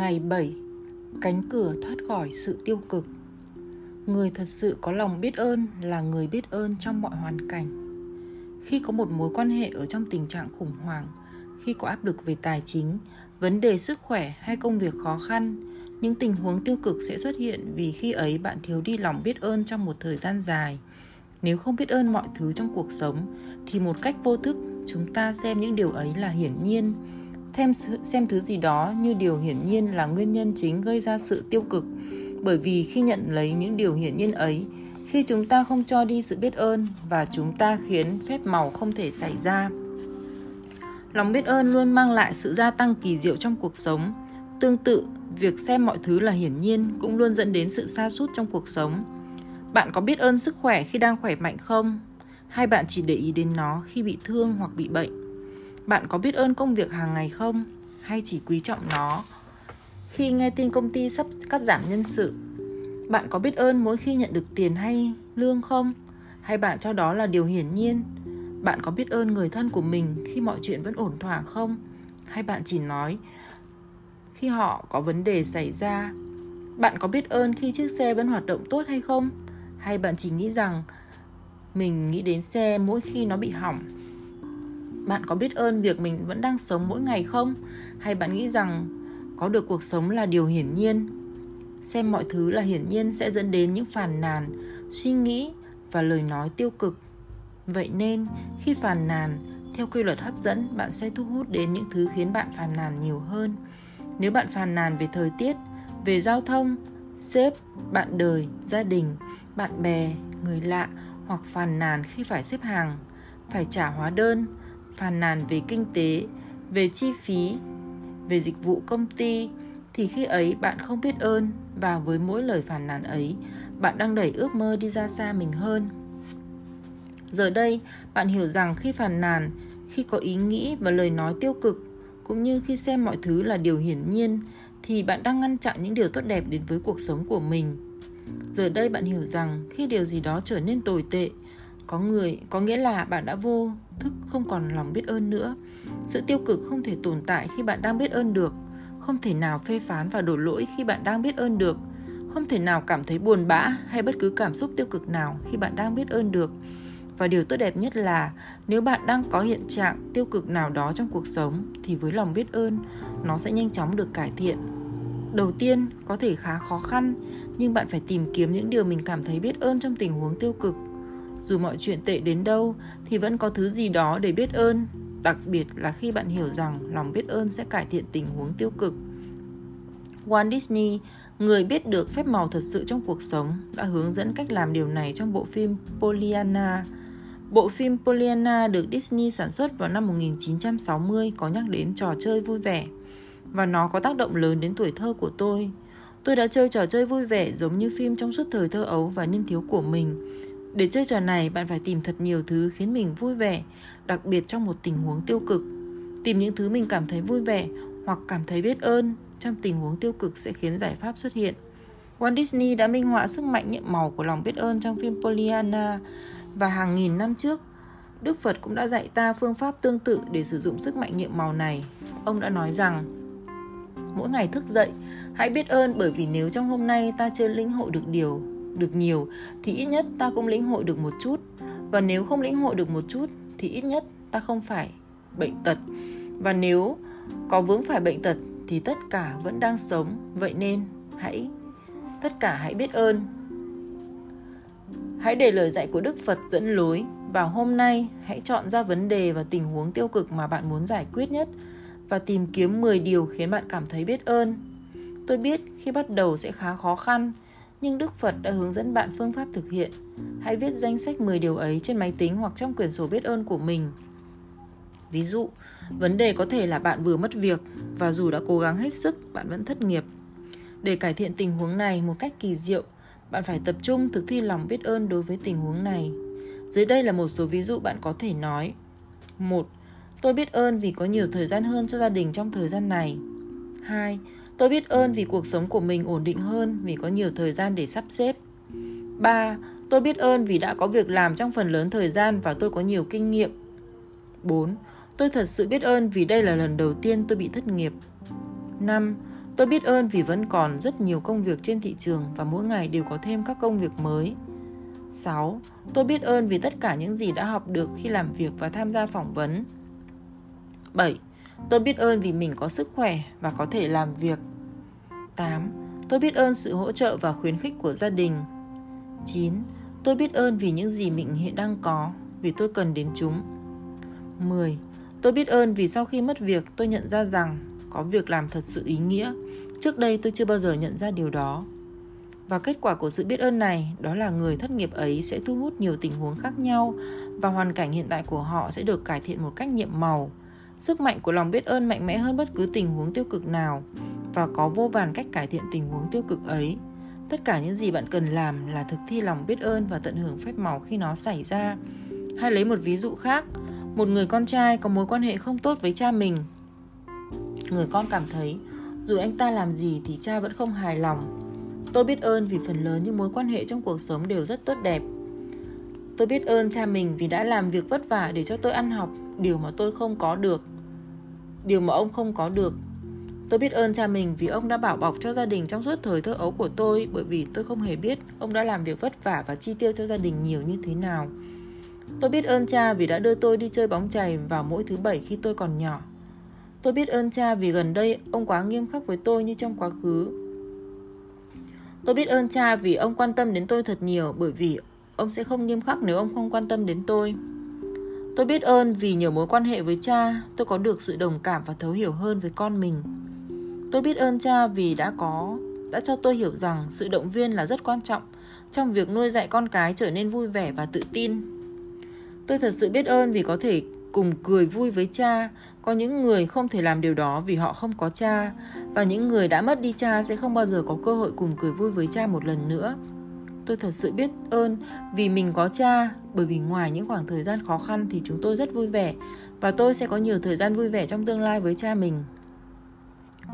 Ngày 7 Cánh cửa thoát khỏi sự tiêu cực Người thật sự có lòng biết ơn là người biết ơn trong mọi hoàn cảnh. Khi có một mối quan hệ ở trong tình trạng khủng hoảng, khi có áp lực về tài chính, vấn đề sức khỏe hay công việc khó khăn, những tình huống tiêu cực sẽ xuất hiện vì khi ấy bạn thiếu đi lòng biết ơn trong một thời gian dài. Nếu không biết ơn mọi thứ trong cuộc sống thì một cách vô thức chúng ta xem những điều ấy là hiển nhiên, thêm xem thứ gì đó như điều hiển nhiên là nguyên nhân chính gây ra sự tiêu cực. Bởi vì khi nhận lấy những điều hiển nhiên ấy, khi chúng ta không cho đi sự biết ơn và chúng ta khiến phép màu không thể xảy ra. Lòng biết ơn luôn mang lại sự gia tăng kỳ diệu trong cuộc sống. Tương tự, việc xem mọi thứ là hiển nhiên cũng luôn dẫn đến sự sa sút trong cuộc sống. Bạn có biết ơn sức khỏe khi đang khỏe mạnh không? Hay bạn chỉ để ý đến nó khi bị thương hoặc bị bệnh? Bạn có biết ơn công việc hàng ngày không? Hay chỉ quý trọng nó? Khi nghe tin công ty sắp cắt giảm nhân sự, bạn có biết ơn mỗi khi nhận được tiền hay lương không? Hay bạn cho đó là điều hiển nhiên? Bạn có biết ơn người thân của mình khi mọi chuyện vẫn ổn thỏa không? Hay bạn chỉ nói khi họ có vấn đề xảy ra? Bạn có biết ơn khi chiếc xe vẫn hoạt động tốt hay không? Hay bạn chỉ nghĩ rằng mình nghĩ đến xe mỗi khi nó bị hỏng bạn có biết ơn việc mình vẫn đang sống mỗi ngày không? Hay bạn nghĩ rằng có được cuộc sống là điều hiển nhiên? Xem mọi thứ là hiển nhiên sẽ dẫn đến những phàn nàn, suy nghĩ và lời nói tiêu cực. Vậy nên, khi phàn nàn, theo quy luật hấp dẫn, bạn sẽ thu hút đến những thứ khiến bạn phàn nàn nhiều hơn. Nếu bạn phàn nàn về thời tiết, về giao thông, sếp, bạn đời, gia đình, bạn bè, người lạ hoặc phàn nàn khi phải xếp hàng, phải trả hóa đơn phàn nàn về kinh tế, về chi phí, về dịch vụ công ty, thì khi ấy bạn không biết ơn và với mỗi lời phàn nàn ấy, bạn đang đẩy ước mơ đi ra xa mình hơn. Giờ đây, bạn hiểu rằng khi phàn nàn, khi có ý nghĩ và lời nói tiêu cực, cũng như khi xem mọi thứ là điều hiển nhiên, thì bạn đang ngăn chặn những điều tốt đẹp đến với cuộc sống của mình. Giờ đây bạn hiểu rằng khi điều gì đó trở nên tồi tệ có người, có nghĩa là bạn đã vô thức không còn lòng biết ơn nữa. Sự tiêu cực không thể tồn tại khi bạn đang biết ơn được. Không thể nào phê phán và đổ lỗi khi bạn đang biết ơn được. Không thể nào cảm thấy buồn bã hay bất cứ cảm xúc tiêu cực nào khi bạn đang biết ơn được. Và điều tốt đẹp nhất là nếu bạn đang có hiện trạng tiêu cực nào đó trong cuộc sống thì với lòng biết ơn, nó sẽ nhanh chóng được cải thiện. Đầu tiên, có thể khá khó khăn, nhưng bạn phải tìm kiếm những điều mình cảm thấy biết ơn trong tình huống tiêu cực dù mọi chuyện tệ đến đâu, thì vẫn có thứ gì đó để biết ơn đặc biệt là khi bạn hiểu rằng lòng biết ơn sẽ cải thiện tình huống tiêu cực walt disney, người biết được phép màu thật sự trong cuộc sống, đã hướng dẫn cách làm điều này trong bộ phim Pollyanna. Bộ phim Pollyanna được Disney sản xuất vào năm 1960 có nhắc đến trò chơi vui vẻ và nó có tác động lớn đến tuổi thơ của tôi. Tôi đã chơi trò chơi vui vẻ giống như phim trong suốt thời thơ ấu và niên thiếu của mình để chơi trò này, bạn phải tìm thật nhiều thứ khiến mình vui vẻ, đặc biệt trong một tình huống tiêu cực. Tìm những thứ mình cảm thấy vui vẻ hoặc cảm thấy biết ơn trong tình huống tiêu cực sẽ khiến giải pháp xuất hiện. Walt Disney đã minh họa sức mạnh nhiệm màu của lòng biết ơn trong phim Pollyanna và hàng nghìn năm trước, Đức Phật cũng đã dạy ta phương pháp tương tự để sử dụng sức mạnh nhiệm màu này. Ông đã nói rằng, mỗi ngày thức dậy, hãy biết ơn bởi vì nếu trong hôm nay ta chưa lĩnh hội được điều được nhiều thì ít nhất ta cũng lĩnh hội được một chút. Và nếu không lĩnh hội được một chút thì ít nhất ta không phải bệnh tật. Và nếu có vướng phải bệnh tật thì tất cả vẫn đang sống. Vậy nên hãy tất cả hãy biết ơn. Hãy để lời dạy của đức phật dẫn lối. Và hôm nay hãy chọn ra vấn đề và tình huống tiêu cực mà bạn muốn giải quyết nhất và tìm kiếm 10 điều khiến bạn cảm thấy biết ơn. Tôi biết khi bắt đầu sẽ khá khó khăn, nhưng Đức Phật đã hướng dẫn bạn phương pháp thực hiện. Hãy viết danh sách 10 điều ấy trên máy tính hoặc trong quyển sổ biết ơn của mình. Ví dụ, vấn đề có thể là bạn vừa mất việc và dù đã cố gắng hết sức, bạn vẫn thất nghiệp. Để cải thiện tình huống này một cách kỳ diệu, bạn phải tập trung thực thi lòng biết ơn đối với tình huống này. Dưới đây là một số ví dụ bạn có thể nói. 1. Tôi biết ơn vì có nhiều thời gian hơn cho gia đình trong thời gian này. 2. Tôi biết ơn vì cuộc sống của mình ổn định hơn vì có nhiều thời gian để sắp xếp. 3. Tôi biết ơn vì đã có việc làm trong phần lớn thời gian và tôi có nhiều kinh nghiệm. 4. Tôi thật sự biết ơn vì đây là lần đầu tiên tôi bị thất nghiệp. 5. Tôi biết ơn vì vẫn còn rất nhiều công việc trên thị trường và mỗi ngày đều có thêm các công việc mới. 6. Tôi biết ơn vì tất cả những gì đã học được khi làm việc và tham gia phỏng vấn. 7. Tôi biết ơn vì mình có sức khỏe và có thể làm việc. 8. Tôi biết ơn sự hỗ trợ và khuyến khích của gia đình. 9. Tôi biết ơn vì những gì mình hiện đang có, vì tôi cần đến chúng. 10. Tôi biết ơn vì sau khi mất việc tôi nhận ra rằng có việc làm thật sự ý nghĩa. Trước đây tôi chưa bao giờ nhận ra điều đó. Và kết quả của sự biết ơn này đó là người thất nghiệp ấy sẽ thu hút nhiều tình huống khác nhau và hoàn cảnh hiện tại của họ sẽ được cải thiện một cách nhiệm màu. Sức mạnh của lòng biết ơn mạnh mẽ hơn bất cứ tình huống tiêu cực nào và có vô vàn cách cải thiện tình huống tiêu cực ấy. Tất cả những gì bạn cần làm là thực thi lòng biết ơn và tận hưởng phép màu khi nó xảy ra. Hay lấy một ví dụ khác, một người con trai có mối quan hệ không tốt với cha mình. Người con cảm thấy dù anh ta làm gì thì cha vẫn không hài lòng. Tôi biết ơn vì phần lớn những mối quan hệ trong cuộc sống đều rất tốt đẹp. Tôi biết ơn cha mình vì đã làm việc vất vả để cho tôi ăn học, điều mà tôi không có được. Điều mà ông không có được Tôi biết ơn cha mình vì ông đã bảo bọc cho gia đình trong suốt thời thơ ấu của tôi bởi vì tôi không hề biết ông đã làm việc vất vả và chi tiêu cho gia đình nhiều như thế nào. Tôi biết ơn cha vì đã đưa tôi đi chơi bóng chày vào mỗi thứ bảy khi tôi còn nhỏ. Tôi biết ơn cha vì gần đây ông quá nghiêm khắc với tôi như trong quá khứ. Tôi biết ơn cha vì ông quan tâm đến tôi thật nhiều bởi vì ông sẽ không nghiêm khắc nếu ông không quan tâm đến tôi. Tôi biết ơn vì nhờ mối quan hệ với cha, tôi có được sự đồng cảm và thấu hiểu hơn với con mình. Tôi biết ơn cha vì đã có, đã cho tôi hiểu rằng sự động viên là rất quan trọng trong việc nuôi dạy con cái trở nên vui vẻ và tự tin. Tôi thật sự biết ơn vì có thể cùng cười vui với cha. Có những người không thể làm điều đó vì họ không có cha, và những người đã mất đi cha sẽ không bao giờ có cơ hội cùng cười vui với cha một lần nữa. Tôi thật sự biết ơn vì mình có cha, bởi vì ngoài những khoảng thời gian khó khăn thì chúng tôi rất vui vẻ, và tôi sẽ có nhiều thời gian vui vẻ trong tương lai với cha mình.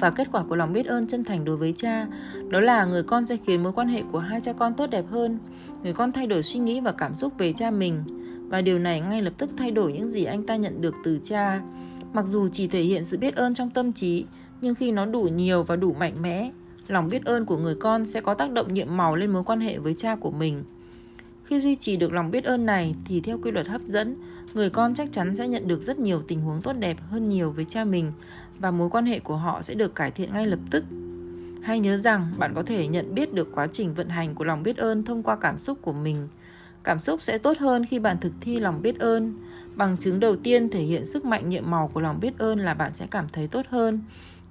Và kết quả của lòng biết ơn chân thành đối với cha đó là người con sẽ khiến mối quan hệ của hai cha con tốt đẹp hơn. Người con thay đổi suy nghĩ và cảm xúc về cha mình và điều này ngay lập tức thay đổi những gì anh ta nhận được từ cha. Mặc dù chỉ thể hiện sự biết ơn trong tâm trí, nhưng khi nó đủ nhiều và đủ mạnh mẽ, lòng biết ơn của người con sẽ có tác động nhiệm màu lên mối quan hệ với cha của mình. Khi duy trì được lòng biết ơn này thì theo quy luật hấp dẫn, người con chắc chắn sẽ nhận được rất nhiều tình huống tốt đẹp hơn nhiều với cha mình và mối quan hệ của họ sẽ được cải thiện ngay lập tức. Hãy nhớ rằng bạn có thể nhận biết được quá trình vận hành của lòng biết ơn thông qua cảm xúc của mình. Cảm xúc sẽ tốt hơn khi bạn thực thi lòng biết ơn. Bằng chứng đầu tiên thể hiện sức mạnh nhiệm màu của lòng biết ơn là bạn sẽ cảm thấy tốt hơn.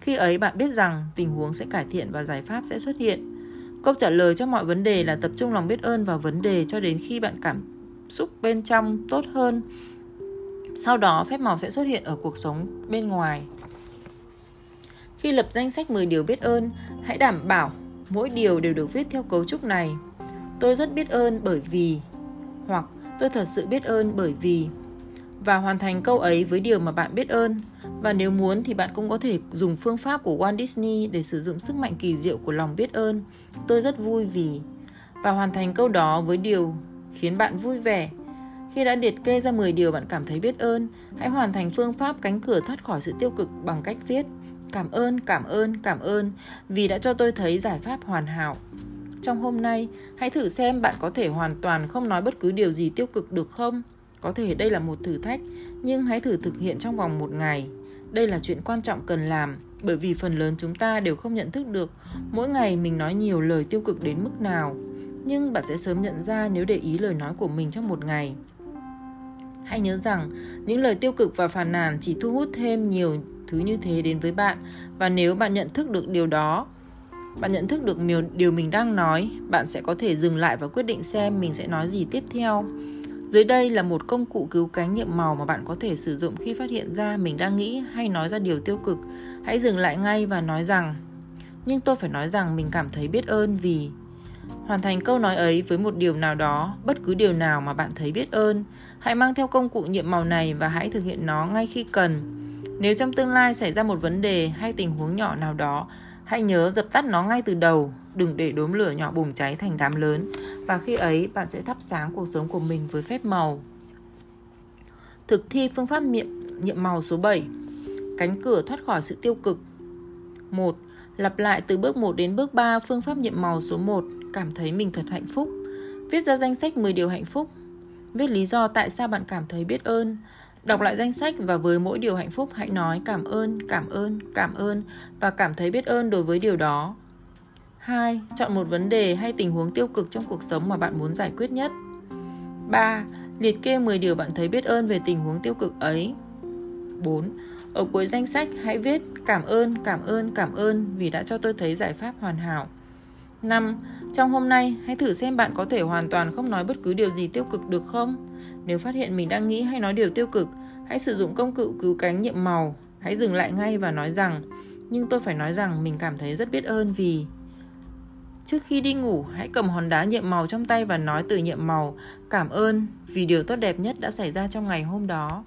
Khi ấy bạn biết rằng tình huống sẽ cải thiện và giải pháp sẽ xuất hiện. Câu trả lời cho mọi vấn đề là tập trung lòng biết ơn vào vấn đề cho đến khi bạn cảm xúc bên trong tốt hơn. Sau đó phép màu sẽ xuất hiện ở cuộc sống bên ngoài. Khi lập danh sách 10 điều biết ơn, hãy đảm bảo mỗi điều đều được viết theo cấu trúc này. Tôi rất biết ơn bởi vì hoặc tôi thật sự biết ơn bởi vì và hoàn thành câu ấy với điều mà bạn biết ơn. Và nếu muốn thì bạn cũng có thể dùng phương pháp của Walt Disney để sử dụng sức mạnh kỳ diệu của lòng biết ơn. Tôi rất vui vì và hoàn thành câu đó với điều khiến bạn vui vẻ. Khi đã liệt kê ra 10 điều bạn cảm thấy biết ơn, hãy hoàn thành phương pháp cánh cửa thoát khỏi sự tiêu cực bằng cách viết Cảm ơn, cảm ơn, cảm ơn vì đã cho tôi thấy giải pháp hoàn hảo. Trong hôm nay, hãy thử xem bạn có thể hoàn toàn không nói bất cứ điều gì tiêu cực được không? Có thể đây là một thử thách, nhưng hãy thử thực hiện trong vòng một ngày. Đây là chuyện quan trọng cần làm, bởi vì phần lớn chúng ta đều không nhận thức được mỗi ngày mình nói nhiều lời tiêu cực đến mức nào. Nhưng bạn sẽ sớm nhận ra nếu để ý lời nói của mình trong một ngày. Hãy nhớ rằng, những lời tiêu cực và phàn nàn chỉ thu hút thêm nhiều thứ như thế đến với bạn. Và nếu bạn nhận thức được điều đó, bạn nhận thức được điều mình đang nói, bạn sẽ có thể dừng lại và quyết định xem mình sẽ nói gì tiếp theo. Dưới đây là một công cụ cứu cánh nhiệm màu mà bạn có thể sử dụng khi phát hiện ra mình đang nghĩ hay nói ra điều tiêu cực. Hãy dừng lại ngay và nói rằng, nhưng tôi phải nói rằng mình cảm thấy biết ơn vì hoàn thành câu nói ấy với một điều nào đó, bất cứ điều nào mà bạn thấy biết ơn. Hãy mang theo công cụ nhiệm màu này và hãy thực hiện nó ngay khi cần nếu trong tương lai xảy ra một vấn đề hay tình huống nhỏ nào đó, hãy nhớ dập tắt nó ngay từ đầu, đừng để đốm lửa nhỏ bùng cháy thành đám lớn và khi ấy bạn sẽ thắp sáng cuộc sống của mình với phép màu. Thực thi phương pháp nhiệm nhiệm màu số 7. Cánh cửa thoát khỏi sự tiêu cực. 1. Lặp lại từ bước 1 đến bước 3 phương pháp nhiệm màu số 1, cảm thấy mình thật hạnh phúc. Viết ra danh sách 10 điều hạnh phúc. Viết lý do tại sao bạn cảm thấy biết ơn. Đọc lại danh sách và với mỗi điều hạnh phúc hãy nói cảm ơn, cảm ơn, cảm ơn và cảm thấy biết ơn đối với điều đó. 2. Chọn một vấn đề hay tình huống tiêu cực trong cuộc sống mà bạn muốn giải quyết nhất. 3. Liệt kê 10 điều bạn thấy biết ơn về tình huống tiêu cực ấy. 4. Ở cuối danh sách hãy viết cảm ơn, cảm ơn, cảm ơn vì đã cho tôi thấy giải pháp hoàn hảo. 5. Trong hôm nay, hãy thử xem bạn có thể hoàn toàn không nói bất cứ điều gì tiêu cực được không? Nếu phát hiện mình đang nghĩ hay nói điều tiêu cực, hãy sử dụng công cụ cứu cánh nhiệm màu. Hãy dừng lại ngay và nói rằng, nhưng tôi phải nói rằng mình cảm thấy rất biết ơn vì Trước khi đi ngủ, hãy cầm hòn đá nhiệm màu trong tay và nói từ nhiệm màu cảm ơn vì điều tốt đẹp nhất đã xảy ra trong ngày hôm đó.